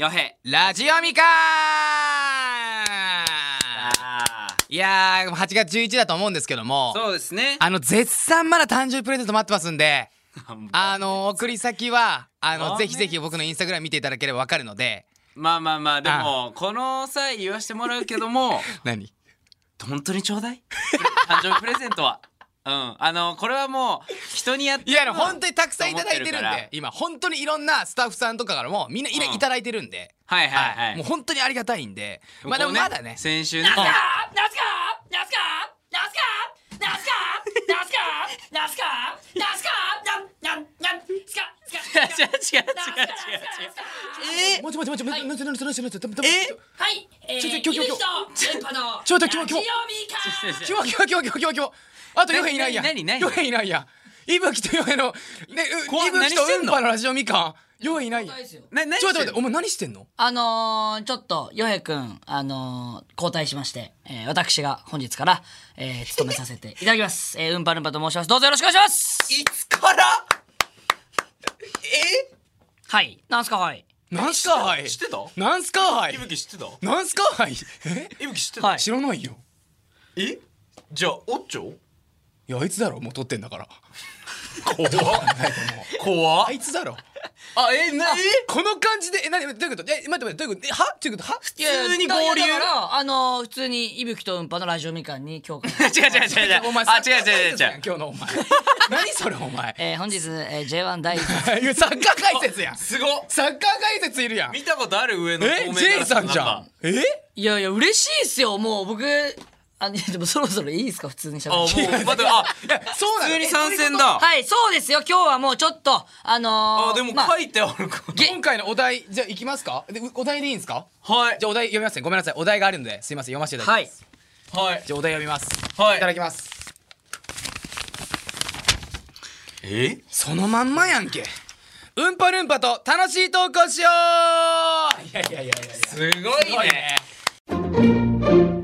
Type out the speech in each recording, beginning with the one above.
よへラジオみかんいやー8月11だと思うんですけども。そうですね。あの絶賛まだ誕生日プレゼント待ってますんであの送り先はあのあぜひぜひ僕のインスタグラム見ていただければわかるので。まあまあまあでもこの際言わしてもらうけども 何？本当にちょうだい。誕生日プレゼントはうん。あのこれはもう人にやっていや本当にたくさんいただいてるんで今本当にいろんなスタッフさんとかからもみんないらうん。いただいてるんで、はいはいはい。もう本当にありがたいんで。まあでもまだね。先週ねうん違う違う違う違う違うえもちもちもちもちもちもちもちもちもちもちえはい、えー、ちょちょ今日今日電波のちょっと今日今日ラジオミカキモキモキモキモキモキモあとヨヘいないや。何何何ヨヘいないやいぶきとヨヘのね怖いいぶきと何してんのうんぱのラジオみかんヨヘいないやな何ちょっと待ってしてんのお前何してんのあのー、ちょっとヨヘくんあのー、交代しまして、えー、私が本日から、えー、務めさせていただきます、えー、うんぱるんぱと申しますどうぞよろしくお願いしますいつからえはいなんすかはいなんすかはい知ってたなんすかはいいぶき知ってたなんすかはいえいぶき知ってた、はい知らないよえじゃあおっちょいやあいつだろもう撮ってんだから。怖っ。怖っ。あいつだろ。あえなえ？この感じでえ何どういうこと？え待って待ってどういうこと？えは？どういうこと？は？普通にだ合流あのー、普通にいぶきとうんぱのラジオみかんに今日 違う違う違う違う。お 前あ違う違う。違う違う今日のお前。何それお前？えー、本日、えー、J1 第一サッカー解説やん。すごっ。サッカー解説いるやん。見たことある上のえ？J さんじゃん。え？いやいや嬉しいっすよもう。僕あでもそろそろいいですか？普通にしゃあもうべって待ってあいやそう普通に参戦だ。はいそうですよ。今日はもうちょっとあのー、あでもまあ書いてあるか今回のお題じゃあいきますか？でお題でいいんですか？はい。じゃあお題読みますね。ごめんなさい。お題があるのですいません読ませていただきます、はい。はい。じゃあお題読みます。はい。いただきます。え？そのまんまやんけ。うんぱるんぱと楽しい投稿しよう。いやいやいやいやいや。すごいね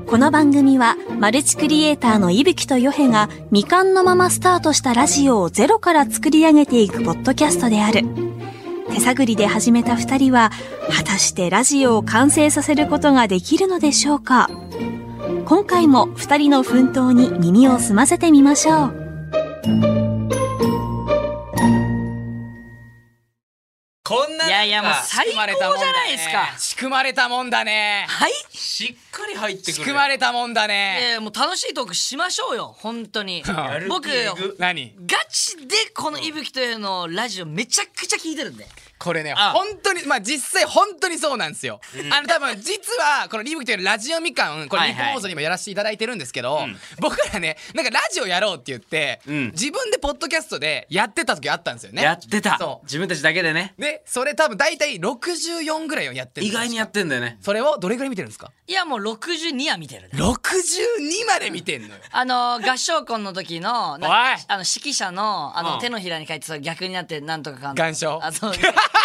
この番組はマルチクリエイターの伊吹とヨヘが未完のままスタートしたラジオをゼロから作り上げていくポッドキャストである。手探りで始めた二人は果たしてラジオを完成させることができるのでしょうか。今回も二人の奮闘に耳を澄ませてみましょう。こんないやいやもう最高じゃないですか。仕組まれたもんだね。はい。しっかり入ってくる。仕組まれたもんだいやいねやもう楽しいトークしましょうよ。本当に。僕何？ガチでこのいぶきというのラジオめちゃくちゃ聞いてるんでこれねあ。本当にまあ実際本当にそうなんですよ、あの多分実はこのリブキというラジオみかんこれはいはい。日本放送にもやらせていただいてるんですけど、僕らねなんかラジオやろうって言って、うん。自分でポッドキャストでやってた時あったんですよね。やってた。そう。自分たちだけでね。でそれ多分大体64ぐらいをやってる意外にやってんだよね。それをどれぐらい見てるんですか？いやもう62は見てるね。62まで見てんのよ。あの合唱コンの時のあの指揮者のあの、うん。手のひらに書いてそれ逆になってなんとかかん願書あそう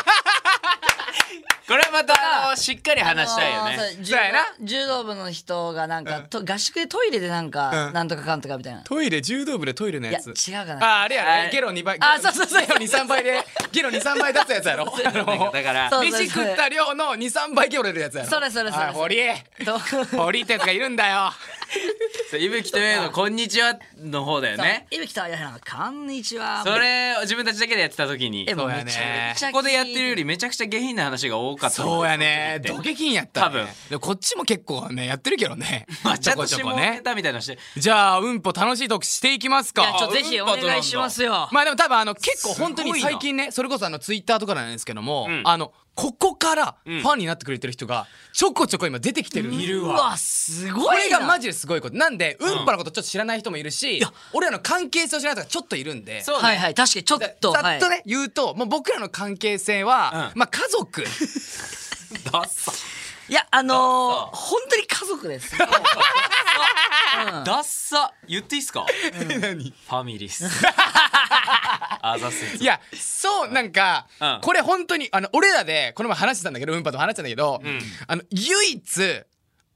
これはまたあのしっかり話したいよね。あのそう柔そうやな。柔道部の人がなんか、と合宿でトイレでなんか、うん。なんとかかんとかみたいな。トイレ柔道部でトイレのいややつ違うかな。ああれやあねゲロ2倍。あそうそうそう。ゲロ23倍でゲロ23倍出すやつやろ。あのだからそう。飯食った量の23倍ゲロ出るやつやろ。それそれそれはい堀と堀ってやつがいるんだよいぶきとえのこんにちはの方だよね。いぶきとあやなんかこんにちは。それを自分たちだけでやってた時に。えもうそうやね。めちゃめちゃここでやってるよりめちゃくちゃ下品な話が多かった。そうやね。ドゲキンやったね。多分。でもこっちも結構ねやってるけどね。まあちょ下こちょこね。ネタみたいなのして。じゃあうんぽ楽しいトークしていきますいやちかょぜひお願いしますよ。まあでも多分あの結構本当に最近ねそれこそあのツイッターとかなんですけども、うん。あのここからファンになってくれてる人がちょこちょこ今出てきてる。いるわ。うわすごこいな。れがマジですごいこと。なんでうん。ぱのことちょっと知らない人もいるし、俺らの関係性を知らない人がちょっといるんで。そうね、はいはい確かにちょっざとざっとはいね、言うともう僕らの関係性は、うん。まあ家族。ダッサいやあのー本当に家族です。うん。ダッサ。言っていいっすか？何？ファミリーっす。あざっすいやそうなんか、うん。これ本当にあの俺らでこの前話してたんだけどうんぱと話してたんだけど、ん。あの唯一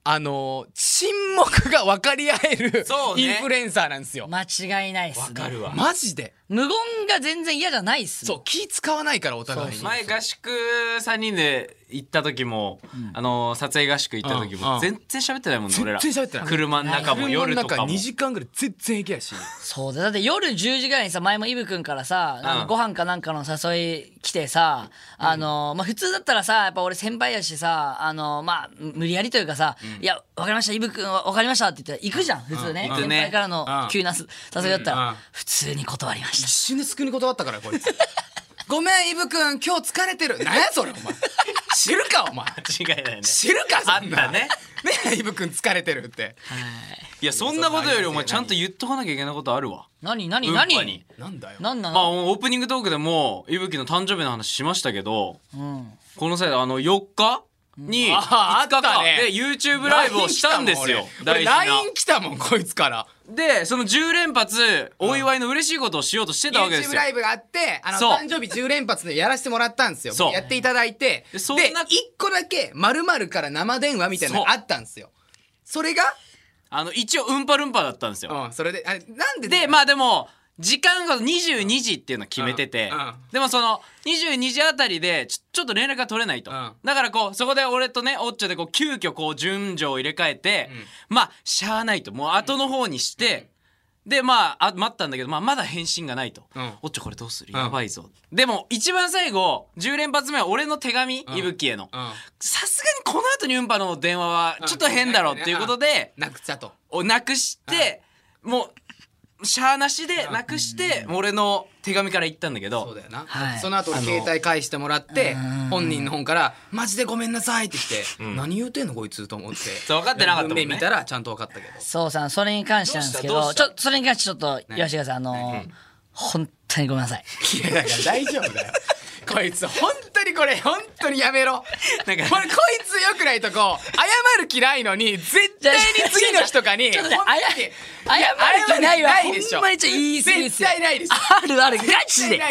あの沈黙が分かり合える、そうね。インフルエンサーなんですよ、間違いないっすね。わかるわ。マジで。無言が全然嫌じゃないっすね。そう気使わないからお互いに。前合宿3人で行った時も、あのー撮影合宿行った時うんうん。も全然喋ってないもんね俺ら。全然喋ってない。車の中も夜とかも。2時間ぐらい全然平気やし。そうだだって夜10時ぐらいにさ前もイブくんからさ、あのうん。ご飯かなんかの誘い来てさあの、まあ、普通だったらさやっぱ俺先輩やしさあのまあ無理やりというかさ「いやわかりました。イブくんわかりました」って言ったら行くじゃん普通ね、先輩からの急なす誘いだったら、うん。普通に断りました。一瞬で救いに断ったからこいつ。ごめんイブくん今日疲れてる。なんやそれお前。知るかお前。間違いないね。知るかそんな。あったね。ねえイブくん疲れてるって。い。やそんなことよりお前ちゃんと言っとかなきゃいけないことあるわ。何？何？何？になんだよ。まあの、オープニングトークでもいぶきの誕生日の話しましたけどうん、この際あの4日？にああ5日かあったね。で YouTube ライブをしたんですよ。LINE 来たもんこいつから。でその10連発お祝いの嬉しいことをしようとしてたわけです YouTube よライブがあってあの誕生日10連発でやらせてもらったんですよ。やっていただいて。ででそんな1個だけ〇〇から生電話みたいなのがあったんですよ。それが？あの一応うんぱるんぱだったんですよ。うんそれであれなんででまあでも時間が22時っていうのを決めてて、うん。うん。でもその22時あたりでちょちょっと連絡が取れないと、うん。だからこうそこで俺とねオッチョでこう急遽こう順序を入れ替えて、まあしゃあないと。もう後の方にして、でまああ待ったんだけど、まあ、まだ返信がないと、うん。オッチョこれどうする？うん。やばいぞ、でも一番最後10連発目は俺の手紙、いぶきへの。うん。さすがにこの後にうんぱの電話はちょっと変だろうっていうことで、なくしたとをなくして、もうしゃーなしでなくして、俺の手紙から言ったんだけど。そうだよな、はい。その後俺携帯返してもらって本人の方から「マジでごめんなさい」って来て「何言うてんのこいつ」と思って。そう分かってなかったもんね。文面見たらちゃんと分かったけど。そうさんそれに関してなんですけどちょそれに関してちょっと言わせてくださいあのー本当にごめんなさい。いやだから大丈夫だよこいつ本当にこれ本当にやめろ。なんかこれ こいつよくないとこ謝る気ないのに絶対に次の日とかに謝る気ないわないでしょ。ほんまにちょっと言い過ぎですよ。絶対ないでしょ。あるあるガチで。ガ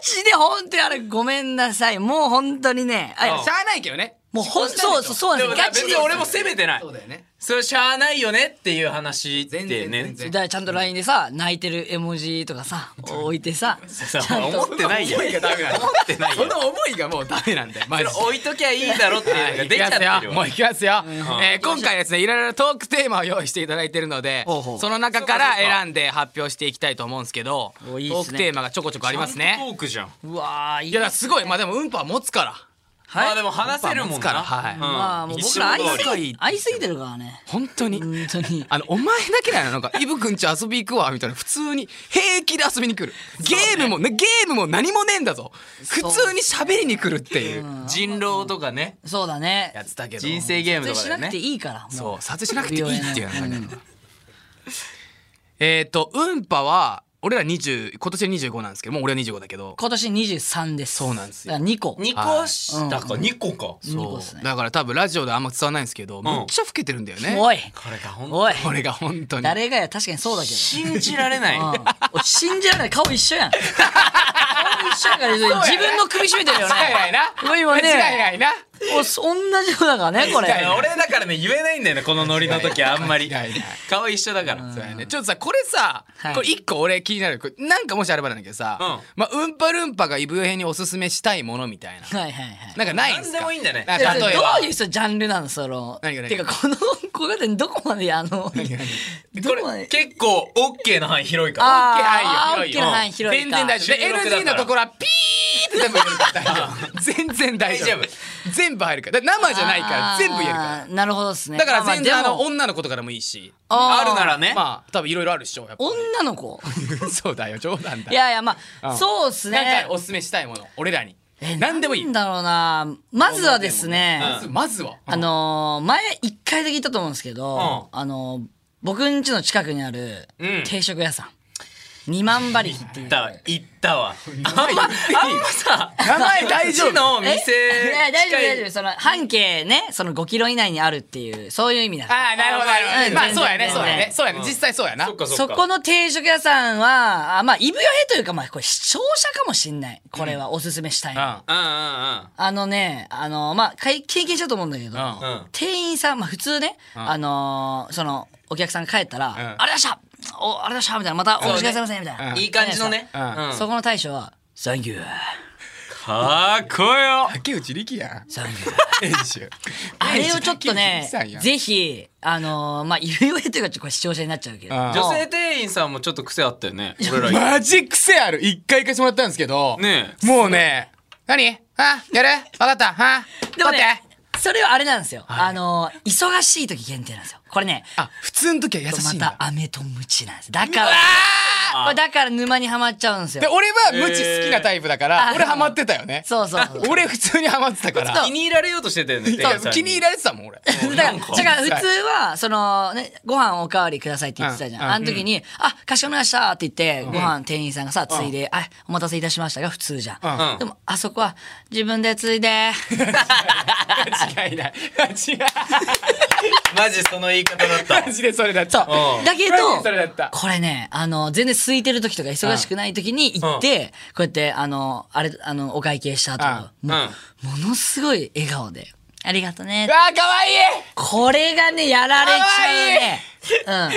チで本当にあれごめんなさい。もう本当にねあしゃあないけどねもうほんそうそうそうなんでも別ですガチでに俺も責めてない。そうだよね。それしゃあないよねっていう話って全然ね全然。だからちゃんと LINE でさ泣いてる絵文字とかさ置いてさそうちゃんと。思ってないよ思いがダメなん。だ思ってないよその思いがもうダメなんだよマジで。それ置いときゃいいだろっていうのが出ちゃってるよ。もう行きますよ、えー今回ですねいろいろトークテーマを用意していただいてるのでほうほうその中から選んで発表していきたいと思うんですけどおいいっすね。トークテーマがちょこちょこありますトねークじゃん。うわーいいやだからすごい。まあでもうんぱは持つからまあでも話せるもんな。はい。うん。まあもう僕ら愛すぎ愛すぎてるからね。本当に。本当に。あのお前だけだよ。なんかイブくんち遊び行くわみたいな。普通に平気で遊びに来る。ゲームもねゲームも何もねえんだぞ。普通に喋りに来るっていう。人狼とかね。そうだね。やつだけど。人生ゲームとかね。しなくていいからもう。そう撮影しなくていいっていうえっとうんぱは俺ら20今年で25なんですけどもう俺は25だけど。今年23です。そうなんですよ。だから2個。2個したか2個か。二個ですね。だから多分ラジオであんま伝わらないんですけど、めっちゃ老けてるんだよね。おい。これが本当おい。これが本当に。誰がや確かにそうだけど。信じられない。信じられない顔一緒やん。顔一緒やから自分の首絞めてるよね。間違いないな。今ね。間違いないな おそ同じようだからねこれ。俺だからね言えないんだよねこのノリの時 あんまり。顔一緒だからそうやね。ちょっとさこれさ、はい。これ一個俺気になる。これなんかもしあればなんだけどさ、うん。まあうんぱるんぱがイブヨ編におすすめしたいものみたいな。はいはいはいなんかないんすか？何でもいいんだね。どういう人ジャンルなのその。何が何が？てかこの小型にどこまであのこどこまで？れ結構オッケーの範囲広いから。あーオッケー範囲広いよ。オッケーの範囲広いか。全然大丈夫。NG のところはピーって全部入れるから。大丈夫。全然大丈夫。大丈全部入るから。だから生じゃないから全部言えるから。なるほどですね。だから全然あの女の子とかでもいいし。あるならね。まあ多分いろいろあるっしょやっぱ女の子？そうだよ冗談だ。いやいやまあうん。そうっすなんねかおすすめしたいもの俺らに。え何でもいい。なんだろうな。まずはですね、まずは。あのー前一回だけ言ったと思うんですけど、あのー僕ん家の近くにあるうん。定食屋さん、二万馬力っていう。行ったわ行ったわ。あんまあんまさ名前大丈夫？のえ？店い。や大丈夫大丈夫。その半径ねその5キロ以内にあるっていうそういう意味だああなるほどなるほうんどまあそうやねそうやね。そうやね。実際そうやな。そこの定食屋さんはあまあイブヨヘというかまあこれ視聴者かもしんない。これはおすすめしたいの、うん。うんうんうん。あのねあのまあかい経験したと思うん。だけど、店員さん、まあ、普通ね、あのーそのお客さんが帰ったら「ありがとうございましたおありがとうございました」みたいな「またお越しくださいませ」みたいな、うん。いい感じのね。そこの大将は「サンキューかっこよ。竹内力やんサンキュー」あれをちょっとねぜひあのーまあイブヨヘというかちょっと視聴者になっちゃうけど。うん女性店員さんもちょっと癖あったよね俺ら。マジ癖ある。一回行かしてもらったんですけど。ねもうね。何？あ？やるわかった。はでも待って。ねそれはあれなんですよ、あのー忙しい時限定なんですよこれねあ普通の時は優しいんだ。また飴とムチなんです。だからあこれだから沼にはまっちゃうんですよ。で俺はムチ好きなタイプだから、えー俺ハマってたよね。そうそうそう。俺普通にハマってたから。気に入られようとしてたよね気に入られてたもん俺。だから、だか。ら普通は、その、ね、ご飯おかわりくださいって言ってたじゃん。あの時に、あ、かしこまりましたって言って、ご飯店員さんがさ、ついで、あ、お待たせいたしましたが普通じゃん。うん。でも、あそこは、自分でついで、間違いない。間違い。マジその言い方だった。わマジでそれだっそうた。うん。だけどでそれだった、これね、あの、全然空いてる時とか忙しくない時に行って、こうやって、あの、あれ、あの、お会計した後、もうものすごい笑顔で、ありがとね。う。わーかわい！いこれがね、やられちゃうね。うん。かわ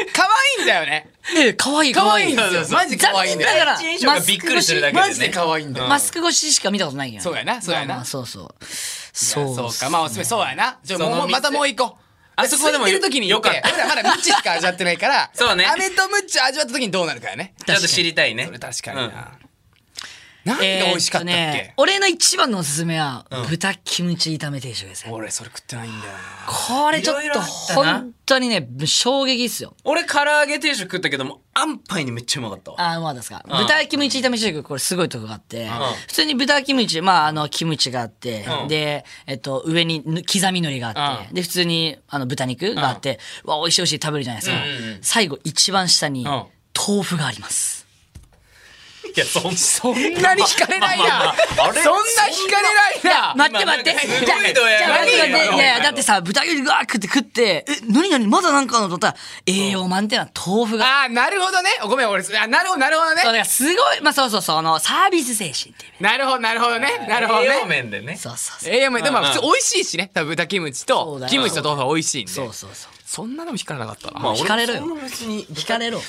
いいんだよね。え、かわいいかかわいい。わいいんですよ。マジかわいいんだよ。だから第一印象がびっくりするだけでねマジでかわいいんだよ。マスク越ししか見たことないけどね。そうやなそうやな。まあまあそうそう。そそううか。まあおすすめそうやな。じゃあまたもう一個あそこでも空いてる時によよかった。俺らまだムチしか味わってないから そうね。飴とムチ味わった時にどうなるかやね。ちょっと知りたいね。それ確かにな何が美味しかったっえーとねけ俺の一番のおすすめは、豚キムチ炒め定食ですね。俺それ食ってないんだよな。これちょっと本当にね、衝撃っすよ。俺唐揚げ定食食ったけども安牌にめっちゃうまかったわ。あー、まあですか。ん。豚キムチ炒め定食、これすごいとこがあって、普通に豚キムチ、まあ、あの、キムチがあって、うん。で、えっと、上にぬ刻み海苔があって、うで、普通に、あの、豚肉があって、うわ、美味しい美味しい食べるじゃないですか。最後、一番下に、ん。豆腐があります。いやそんそんなに惹かれないな。まあまああれ？そんな惹かれないな。待って待って。じゃあ、待って待って。何いやいや、だってさ、豚肉がー食って食って、え、何何？まだなんかのと思ったら、栄養満点な豆腐が。あーなるほどね。ごめん俺あなるほどなるほどそうだすごい、まあそうそうそう、あの、サービス精神っていう。なるほどなるほどね。なるほど栄養ね面でね。そうそうそう。栄養面。でも普通美味しいしね。多分豚キムチそとキムチと豆腐は美味しいんで。そうそうそう。そんなのも惹かれなかった？なまあかれろよ。そんな別に。惹かれろ。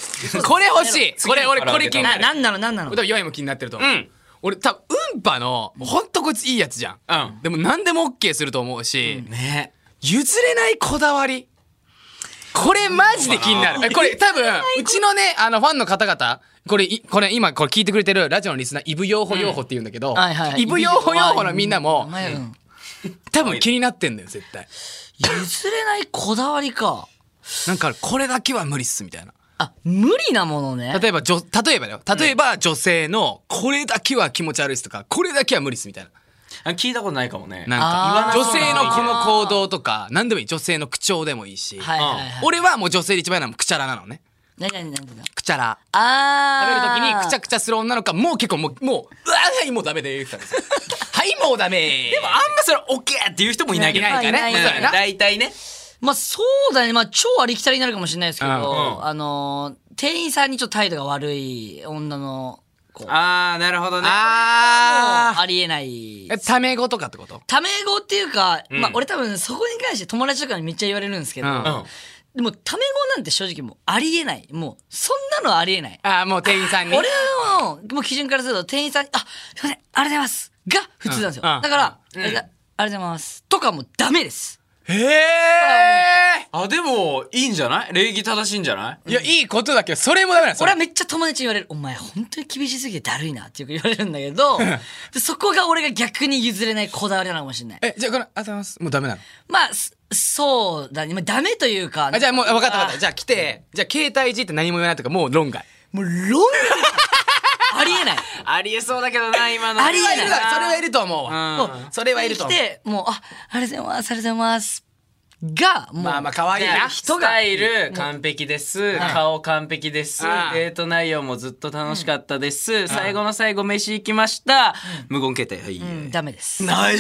これ欲しい。これ俺これ気になな、る。なんなの？なんなの？多分ヨイも気になってると思う、うん。俺多分ウンパのほんとこいついいやつじゃん、うん。でも何でも OK すると思うし、ね。譲れないこだわり。これマジで気になる。えこれ多分うちのねあのファンの方々これいこれ今これ聞いてくれてるラジオのリスナーイブヨーホヨーホって言うんだけど、はいはい。イブヨーホヨーホのみんなも多分気になってんだよ絶対譲れないこだわりか。なんかこれだけは無理っすみたいな。あ、無理なものね。例えば女例えばだよ。例えば女性のこれだけは気持ち悪いっすとかこれだけは無理っすみたいな。あ聞いたことないかもね。なんか女性のこの行動とか何でもいい。女性の口調でもいいし、はいはいはい。俺はもう女性で一番なのはくちゃらなのね。何何何何？くちゃら。あー。食べる時にくちゃくちゃする女の子はもう結構もうもううわはいもうダメで言ってたんですよはいもうダメ。でもあんまそれオッケーっていう人もいないけど。いないからね。大体ね。まあそうだね。まあ超ありきたりになるかもしれないですけど、あのー、店員さんにちょっと態度が悪い女の子。ああなるほどね。あありえない。ータメ語とかってこと？タメ語っていうか、ん。まあ俺多分そこに関して友達とかにめっちゃ言われるんですけど、でもタメ語なんて正直もうありえない。もうそんなのありえない。ああもう店員さんに？俺のもう基準からすると店員さんに、あ、すいません、ありがとうございます。が普通なんですよ。だから、ありがありがとうございます。とかもうダメです。へえあでもいいんじゃない？礼儀正しいんじゃない？いやいいことだけどそれもダメなのそれ俺はめっちゃ友達に言われる。お前本当に厳しすぎてだるいなってよく言われるんだけど、で そこが俺が逆に譲れないこだわりなのかもしれない。えじゃあこれありがとうございますもうダメなの？まあ、すそうだね。まあダメというか。あじゃあもう分かった分かったあじゃあ来てじゃあ携帯いじって何も言わないとかもう論外もう論ありえない。あありえそうだけどな今の。ありえない。それはいると思うわ。うん。それはいると思う。来てもうあありがとうございます。ありがとうございますがもうまあまあ可愛いな。スタイル完璧です、顔完璧です、うん。デート内容もずっと楽しかったです、最後の最後飯行きました、無言形態。はい、うん。ダメです。ない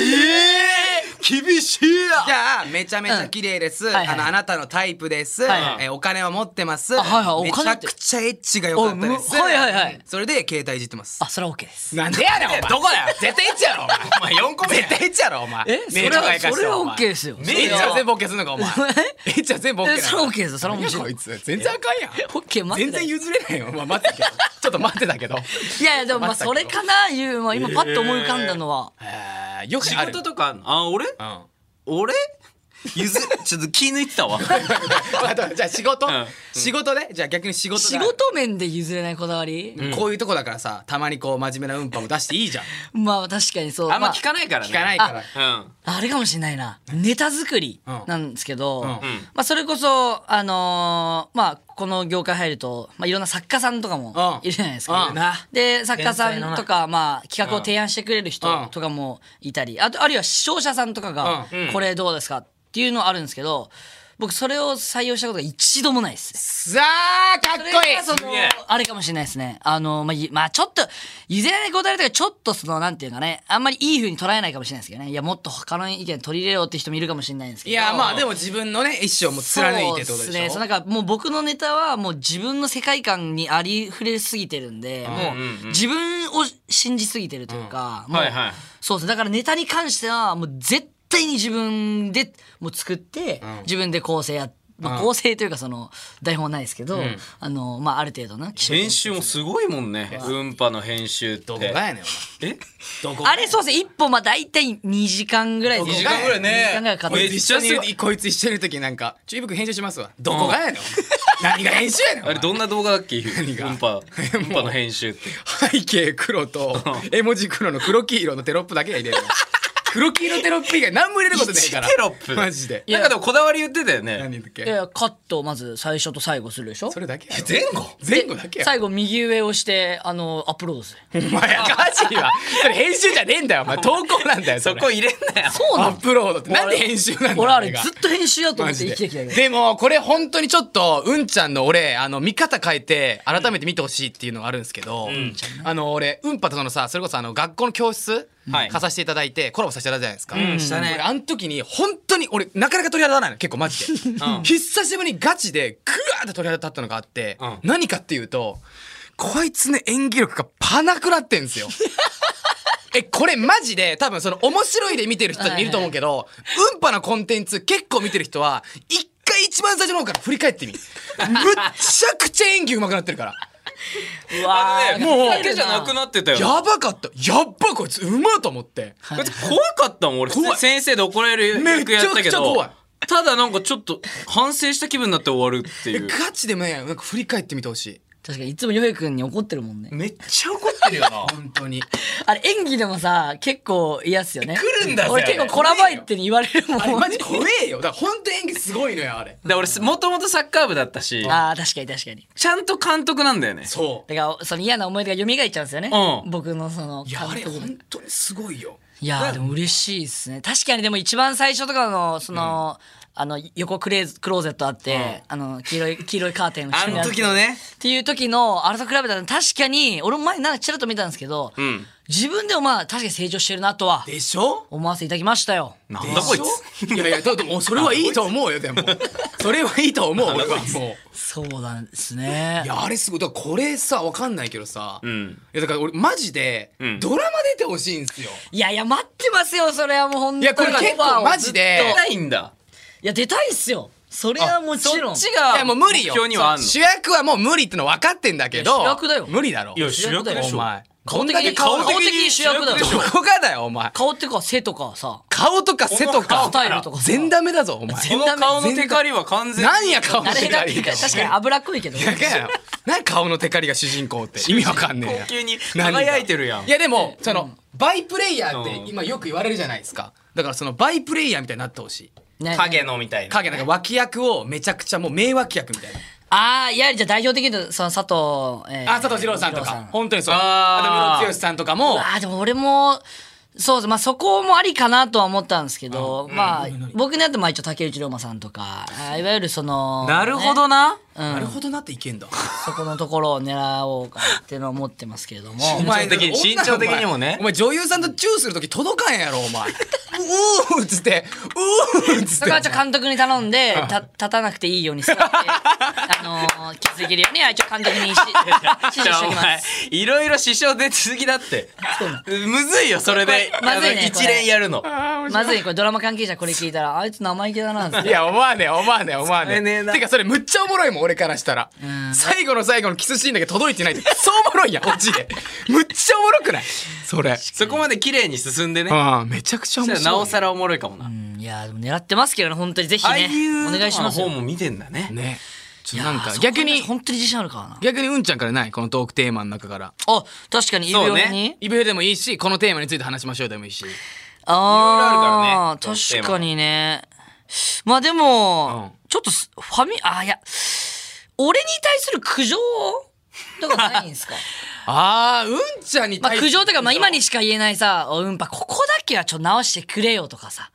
厳しいや。じゃあめちゃめちゃ綺麗です、ん。はいはい。あのあなたのタイプです、はいえーお金は持ってます、あはいはい。めちゃお金って。くちゃエッチが良かったです。おむはいはいはい。それで携帯いじってます。あそれは OK です。なんでやねんお前。どこだよ絶対エッチやろお前。お前4個目絶対エッチやろお前えそれはそれは OK ですよ。エッチは全部 OK すんのかお前。エッチは全部 OK えそれは OK ですよ。それはもちろん何やこいつ。全然あかんやん。OK 待って。全然譲れないよ。まあ待ってけど。ちょっと待ってたけど。いやいやでもまあそれかないう、まあ、今パッと思い浮かんだのは、えーよく仕ある。事とかあんの？あ俺俺？ん俺譲ちょっと気抜いてたわ。あとじゃあ仕事、うん。仕事でじゃあ逆に仕事仕だ事面で譲れないこだわり、こういうとこだからさたまにこう真面目な運搬も出していいじゃん。まあ確かにそう。あんまま聞かないからね。聞かないから。うん。あれかもしれないな。ネタ作りうん。なんですけど、ん。まあ、それこそあのーまあこの業界入ると、まあ、いろんな作家さんとかもうん。いるじゃないですか。うん。で作家さんとか、まあ、企画を提案してくれる人うんとかもいたり。あとあるいは視聴者さんとかがうん「これどうですか?」っていうのあるんですけど僕それを採用したことが一度もないです。さあかっこいいそれがそのあれかもしれないですね。あの、まあ、いまあ、ちょっと、譲れないこだわりとか、ちょっとその、なんていうかね、あんまりいい風に捉えないかもしれないですけどね。いや、もっと他の意見取り入れようって人もいるかもしれないんですけど。いやまあでも自分のね意思をもう貫いてってことでしょ？そうですね。なんかもう僕のネタはもう自分の世界観にありふれすぎてるんで、もう自分を信じすぎてるというか、もうはいはいそうですね。だからネタに関してはもう絶対に自分でもう作って、自分で構成やまあ、構成というかその台本はないですけど、あのまあある程度な編集もすごいもんね。運波の編集って。どこがやねんおえ？前どこあれそうです。ね一本まあ大体2時間ぐらいで二時間ぐらいね。2時間ぐらいかかって。こいつ一緒にいるこいつ一緒にいる時なんか「ちょいぶく編集しますわ」どこがやねん何が編集やねんあれどんな動画だっけ？運が？波 運波の編集って。背景黒と絵文字黒の黒黄色のテロップだけが入れるの黒黄色テロップ以外何も入れることないから。1テロップ。マジで。なんかでもこだわり言ってたよね。何だっけ？いやカットをまず最初と最後するでしょ？それだけ前後？前後だけや最後右上をしてあのアップロードする。お前やかしいわそれ編集じゃねえんだよ。お前投稿なんだよそこ入れんなよ。そうなの？アップロードって。なんで編集なんだよ俺あれがずっと編集やと思って生きてきたけど。でもこれ本当にちょっとうんちゃんの俺あの見方変えて改めて見てほしいっていうのがあるんですけど、あの俺うんぱとそのさそれこそあの学校の教室はい貸させていただいてコラボさせていただいたじゃないですか、したね。俺あの時に本当に俺なかなか鳥肌立たないの。結構マジで、久しぶりにガチでグワーって鳥肌立ったのがあって、うん。何かっていうとこいつね演技力がパなくなってんすよ。えこれマジで多分その面白いで見てる人いると思うけど、うんぱなコンテンツ結構見てる人は一回一番最初の方から振り返ってみ むっちゃくちゃ演技上手くなってるからうわーあのねもうだけじゃなくなってたよ。やばかった。やっばこいつうまいと思って。だって怖かったもん俺。先生で怒られる役やったけど。怖い。ただなんかちょっと反省した気分になって終わるっていう。ガチでもねなんか振り返ってみてほしい確かにいつもヨヘ君に怒ってるもんね。めっちゃ怒ってるよな。本当に。あれ演技でもさ結構嫌っすよね。来るんだぜ俺結構コラバイってに言われるもんあれマジ怖えよ。だから本当演技すごいのよあれ。で俺もともとサッカー部だったし。あー確かに確かに。ちゃんと監督なんだよね。そうだからその嫌な思い出が蘇っちゃうんですよね、うん。僕のそのいやあれ監督本当にすごいよいやーでも嬉しいですね。確かにでも一番最初とかのその、あの横クレーズクローゼットあって、あの黄色い黄色いカーテンの あの時のね。っていう時のあれと比べたら確かに俺も前なんかちらっと見たんですけど、ん自分でもまあ確かに成長してるなとはでしょ？思わせていただきましたよ。なんだこいつ？つ？いやいやだそれはいいと思うよでも。それはいいと思う俺は。もう。そうなんですね。いやあれすごいだからこれさわかん。ないけどさ、いんやだから俺マジでん。ドラマ出てほしいんすよ、いやいや待ってますよそれはもう本当に。いやこれ結構マジで。出たいんだ。いや出たいっすよ。それはもちろん。そっちがいやもう無理よ。主役はもう無理っての分かってんだけど主役だよ。無理だろ。いや主役でしょ。お前顔的どんだけ顔顔的的に主役どこがだよお前。顔っていうか背とかさ。顔とか背とか。スタイルとかさ。全ダメだぞお前。この顔のテカリは完全に何や顔のテカリ確かに脂っこいけど。何顔のテカリが主人公って？意味わかんねえや。急に輝いてるやん。いやでもそのバイプレイヤーってうん。今よく言われるじゃないですか。だからそのバイプレイヤーみたいになってほしい。ね。影のみたいな影なんか脇役をめちゃくちゃもう名脇役みたいなああいやじゃあ代表的にその佐藤、えーあ佐藤二郎さんとか。本当にそう。あとムロツヨシさんとかも。あーでも俺もそうですまあそこもありかなとは思ったんですけど、まあ僕のやつも一応竹内涼真さんとかいわゆるそのなるほどな。なるほどなっていけんだ。そこのところを狙おうかっていうのを思ってますけれども。お 前身長的に身長的にもね。お前女優さんとチューする時届かんやろお前。うーっつって。うーっつって。そこはちょっと監督に頼んでた立たなくていいように座って あのー、気づけるように一応監督にし指示しておきます。いろいろ支障出続きだって。むずいよそれで。まずいね一連やるの。まずいこれドラマ関係者これ聞いたらあいつ生意気だなって。いや思わねえ思わねえ思わねえ。てかそれむっちゃおもろいもん俺からしたら。最後の最後のキスシーンだけ届いてないって。そうおもろいやんオチで。むっちゃおもろくない？それ。そこまで綺麗に進んでね。ああめちゃくちゃそ面白い。なおさらおもろいかもな。うんいやでも狙ってますけどね本当にぜひね。俳優お願いします方も見てんだね。ね。ちょなんか逆に本当に自信あるからな。逆にうんちゃんからない？このトークテーマの中から。あ確かに指そうね。輪に、イベでもいいしこのテーマについて話しましょうでもいいし。ああ確かにね。まあでも、うん。ちょっとすファミあいや俺に対する苦情とかないんですか？あーうんちゃんにまあ対苦情とかまあ今にしか言えないさ「おうんぱここだけはちょっと直してくれよ」とかさ。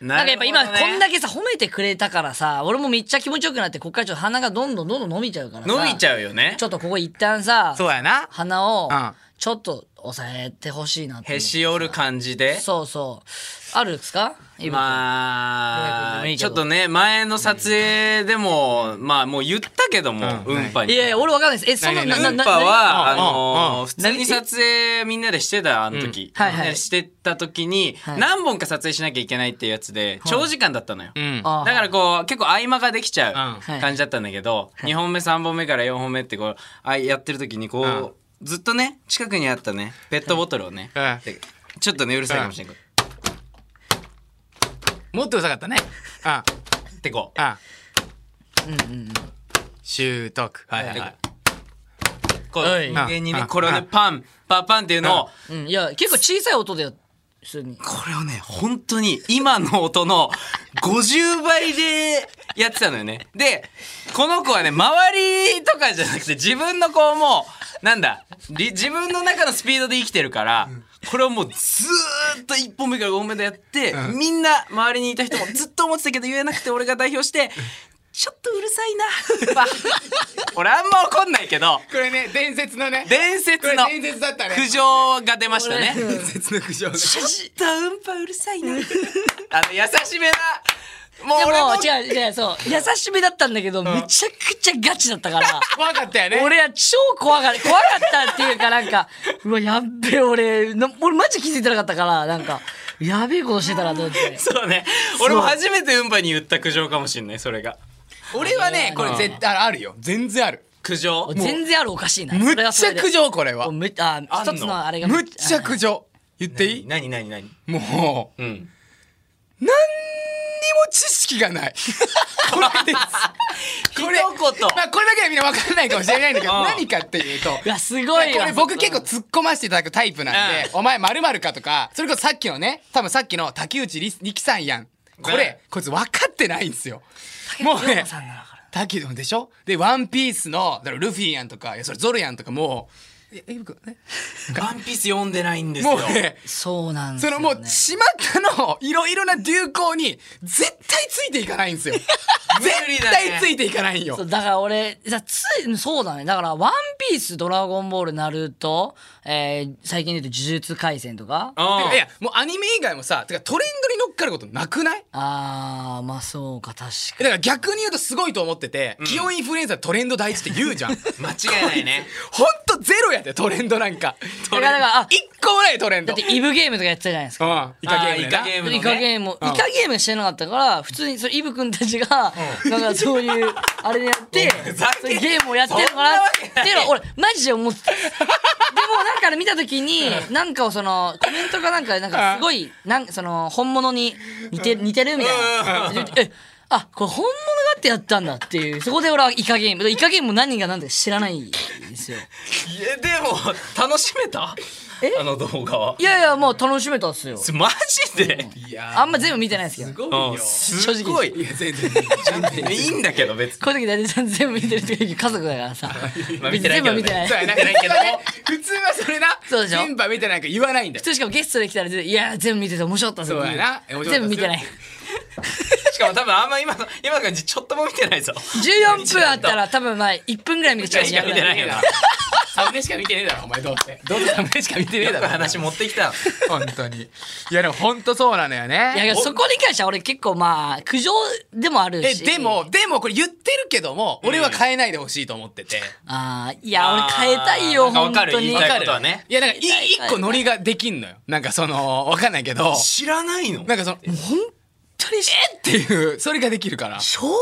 ななんかやっぱ今こんだけさ褒めてくれたからさ俺もめっちゃ気持ちよくなってこっからちょっと鼻がどんどんどんどん伸びちゃうからさ。伸びちゃうよね。ちょっとここ一旦さそうやな。鼻をうん。ちょっと抑えてほしいなってへし折る感じで。そうそう。あるんですか？今まあちょっとね前の撮影でもまあもう言ったけどもうん。うんぱにいやいや俺わかんないです。えその何々うんぱはあのー普通に撮影みんなでしてたあの時。うん。はいはい。みんなでしてた時にはい。何本か撮影しなきゃいけないっていうやつで長時間だったのよ。うん。あだからこう結構合間ができちゃう感じだったんだけど2本目3本目から4本目ってこうあやってる時にこうずっとね近くにあったねペットボトルをねちょっとねうるさいかもしれないもっとうるさかったね。あ。ってこう。あ。習得。はいはい。はいこうはい。人間にねうんこれをねパンパンパンっていうのを。うん。いや結構小さい音で通に。これをね本当に今の音の 50倍でやってたのよね。でこの子はね周りとかじゃなくて自分の子もなんだり自分の中のスピードで生きてるからこれをもうずーっと1本目から5本目でやって、みんな周りにいた人もずっと思ってたけど言えなくて俺が代表してちょっとうるさいな。俺あんま怒んないけど。これね伝説のね。伝説の伝説だったね。苦情が出ましたね。伝説の苦情が。ちょっとうんぱうるさいな。あの優しめな。もうで俺もも違う違うそう。優しめだったんだけどめちゃくちゃガチだったから。怖かったよね。俺は超怖が怖かったっていうかなんかうわやっべえ俺な俺マジ気づいてなかったからなんかやべえことしてたなと思って。そうね。俺も初めてうんぱに言った苦情かもしんないそれが。俺はねこれ絶対あるよ。全然ある。苦情？全然あるおかしいな。むっちゃ苦情これは。おめあ一つのあれがむっちゃ苦情。言っていい？何？何？何？もううん。何にも知識がない。これです。これ一言。まあこれだけはみんな分かんないかもしれないんだけどうん。何かっていうと。いやすごいわ。これ僕結構突っ込ませていただくタイプなんで「お前〇〇か」とかそれこそさっきのね多分さっきの竹内力さんやんこれこいつ分かってないんですよ。もうねさんだから竹内でしょ？で「ワンピースのだからルフィやんとかいやそれゾロやんとかもうええ僕ねワンピース読んでないんですよ。もうねそうなんですそよ、ね、のもう巷のいろいろな流行に絶対ついていかないんですよ。絶対ついていかないんよ。そうだから俺さついそうだね。だから「ワンピースドラゴンボール」「ナルト」えー、最近で言うと「呪術廻戦」とか。うんいやもうアニメ以外もさてかトレンドに乗っかることなくない？あーまあそうか確かだから逆に言うとすごいと思ってて、気温インフルエンザトレンド第一って言うじゃん。間違いないね。ほんとゼロやでトレンドなんか。に だからだからあ一個もないトレンド。だってイブゲームとかやってたじゃないですか。うんイカゲームイカゲームのね。イカゲーム、うん。イカゲームしてなかったから普通にそれイブ君たちが、なんかそういうあれでやって ういうゲームをやってるのかなってい。うのは俺マジで思ってた。でもなんか見た時になんかをそのコメントかなんかでなんかすごいなんその本物に似て似てるみたいな。えあこれ本物があってやったんだっていう。そこで俺はイカゲーム。イカゲームも何が何だか知らないんですよ。いやでも楽しめた？あの動画は。いやいやもう楽しめたっすよ。マジで？いやあんま全部見てないですけどすごいよ。うんすごい。いや全然全然いいんだけど別にこういう時大体全部見てる時家族だからさ。まあ見てないけどね。全部見てない。そうやな普通はね。普通はそれな。そうでしょ？全部は見てないから言わないんだ。よ普通しかもゲストで来たらいや全部見てて面白かったっすそうやな。全部見てない しかも多分あんま今の今の感じちょっとも見てないぞ。14分あったら多分まあ1分ぐらい見てちゃうしか見てないよな。サムネしか見てねえだろお前どうせ。どうせサムネしか見てねえだろ。話持ってきた。本当に。いやでも本当そうなのよいやいねやそこに関しては俺結構まあ苦情でもあるし。えでもでもこれ言ってるけども俺は変えないでほしいと思ってて。あーいや俺変えたいよ本当に。言いたいね。いやなんかい一個ノリができんのよ。なんかそのわかんないけど。知らないの？なんかその本当にっていうそれができるから。衝撃の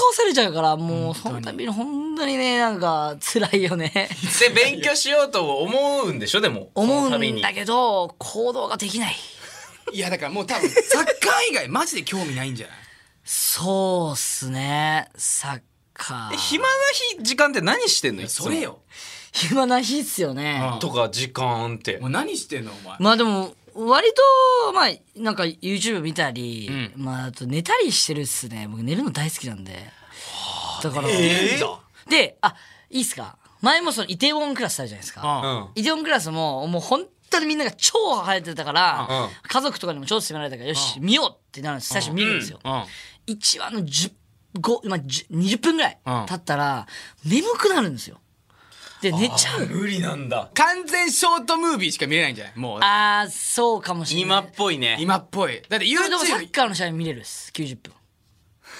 顔されちゃうからもうその度に。本当にねなんか辛いよね。で勉強しようと思うんでしょ？でも思うんだけど行動ができない。いやだからもう多分サッカー以外マジで興味ないんじゃない？そうっすね。サッカー。暇な日時間って何してんの？それよ。暇な日っすよね。うんとか時間って。もう何してんのお前。まあでも割とまあなんか YouTube 見たり、うまああと寝たりしてるっすね。僕寝るの大好きなんで。だから、えー？であいいっすか？前もそのイテウォンクラスあるじゃないですか、イテウォンクラスももう本当にみんなが超流行ってたから、うん。家族とかにも超勧められたからよし、見ようってなるんです。最初見るんですよ、うん。1話の10 5今10 20分ぐらいうん。経ったら眠くなるんですよで寝ちゃう。無理なんだ。完全ショートムービーしか見れないんじゃない？もう。あーそうかもしれない。今っぽいね。今っぽい。だってでもでもサ YouTube ッカーの試合見れるっす。90分。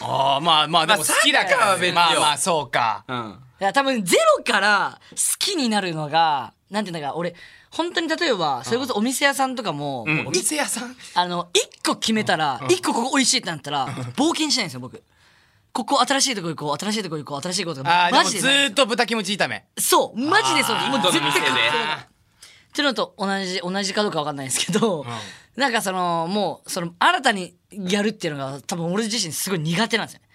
ああまあまあでも好きだからまあサッカーは別よ。まあまあそうか。うん。いや多分ゼロから好きになるのがなんていうんだか俺本当に例えばそれこそお店屋さんとかも、ん。お店屋さん？あの1個決めたら1個ここ美味しいってなったら冒険しないんですよ僕ここ新しいとこ行こう新しいとこ行こう新しいことああでマジでない。ーっと豚キムチ炒め。そうマジでそう。もう絶対どの店でっていうのと同じ同じかどうかわかんないですけど、なんかそのもうその新たにやるっていうのが多分俺自身すごい苦手なんですよね、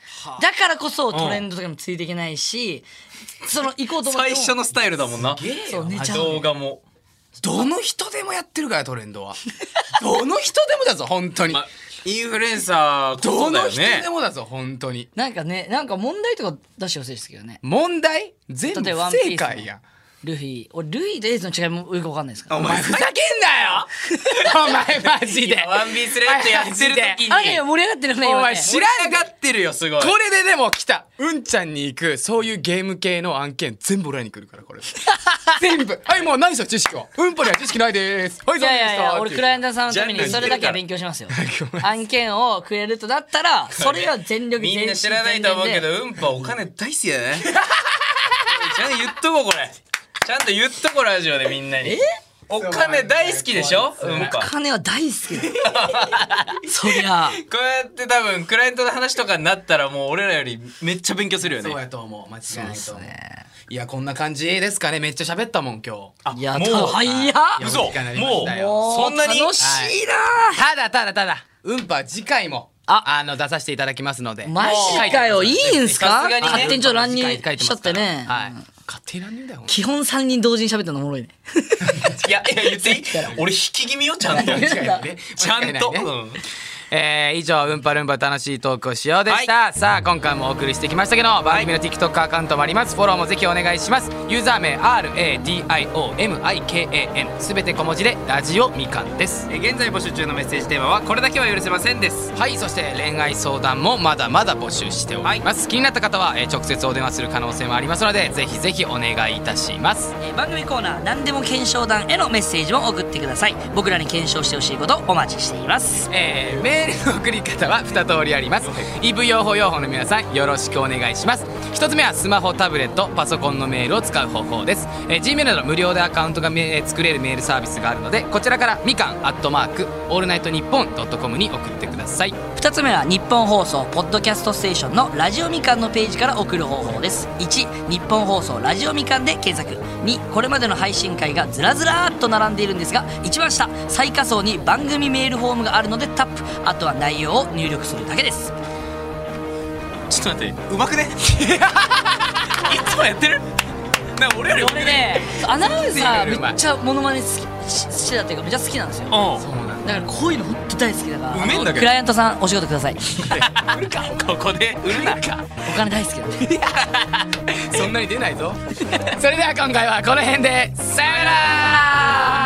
だからこそトレンドとかにもついていけないし、その行こうと思っても最初のスタイルだもんな。そう寝ちゃう。動画もどの人でもやってるからトレンドは。どの人でもだぞ本当に。まあインフルエンサーこどそだよの人でねもだぞ本当に。なんかねなんか問題とか出してほしいですけどね。問題？全部不正解や。んルフィ。俺ルフィとエースの違いもよくわかんないですか？らお前。ふざけんなよ！お前マジで。ワンピースレッドやってる時に。あいや盛り上がってるねお前知らん上がってるよすごい。これででも来た。うんちゃんに行くそういうゲーム系の案件全部俺らに来るからこれ。全部。はいもう何そ知識はうんぽには知識ないです。はいいやいやいや俺クライアントトさんのためにそれだけは勉強しますよ。案件をくれるとだったらそれは全力みんな知らないと思うけどうんぱお金大好きだね。ちゃんと言っとこうこれちゃんと言っとこうラジオでみんなに。お金大好きでしょ？うんぱこ。金は大好き。そりゃ。うやって多分クライアントの話とかになったらもう俺らよりめっちゃ勉強するよね。そうやと思う。間違いないと思う。いやこんな感じですかね。めっちゃ喋ったもん今日。いやもうた早っ。嘘。もうそんなに？楽しい。なただただただ。うんぱ次回もあ。あの出させていただきますので。マジかよいいんす。か勝手にちょっと乱入しちゃってね。はい勝手に乱入だよ基本3人同時に喋ったのおもろいね。いやいや言っていい。俺引き気味よちゃんと。ちゃんと、えー以上うんぱるんぱ楽しいトークをしようでした、さあ今回もお送りしてきましたけど番組の TikTok アカウントもあります。フォローもぜひお願いします。ユーザー名 RADIOMIKAN すべて小文字でラジオみかんです。え現在募集中のメッセージテーマはこれだけは許せませんです。はいそして恋愛相談もまだまだ募集しております、気になった方は、えー直接お電話する可能性もありますのでぜひぜひお願いいたします。えー番組コーナー何でも検証団へのメッセージも送ってください。僕らに検証してほしいことお待ちしています。えーメールの送り方は2通りあります。EV 用法用法の皆さんよろしくお願いします。1つ目はスマホタブレットパソコンのメールを使う方法です、えー、Gmail など無料でアカウントが、えー作れるメールサービスがあるのでこちらからみかんアットマークオールナイトニッポンドットコムに送ってください。2つ目はニッポン放送ポッドキャストステーションのラジオみかんのページから送る方法です。1日本放送ラジオみかんで検索。2これまでの配信回がずらずらっと並んでいるんですが一番下最下層に番組メールフォームがあるのでタップ。あとは内容を入力するだけです。ちょっと待ってうまくね？いつもやってる？な俺より俺ねアナウンサーめっちゃモノマネ好きししてたっていうかめっちゃ好きなんですよ。う。んだ。からこういうの本当大好きだからうめえんだけど。クライアントさんお仕事ください。ここで？売るな。お金大好きなんで。そんなに出ないぞ。それでは今回はこの辺で。さよなら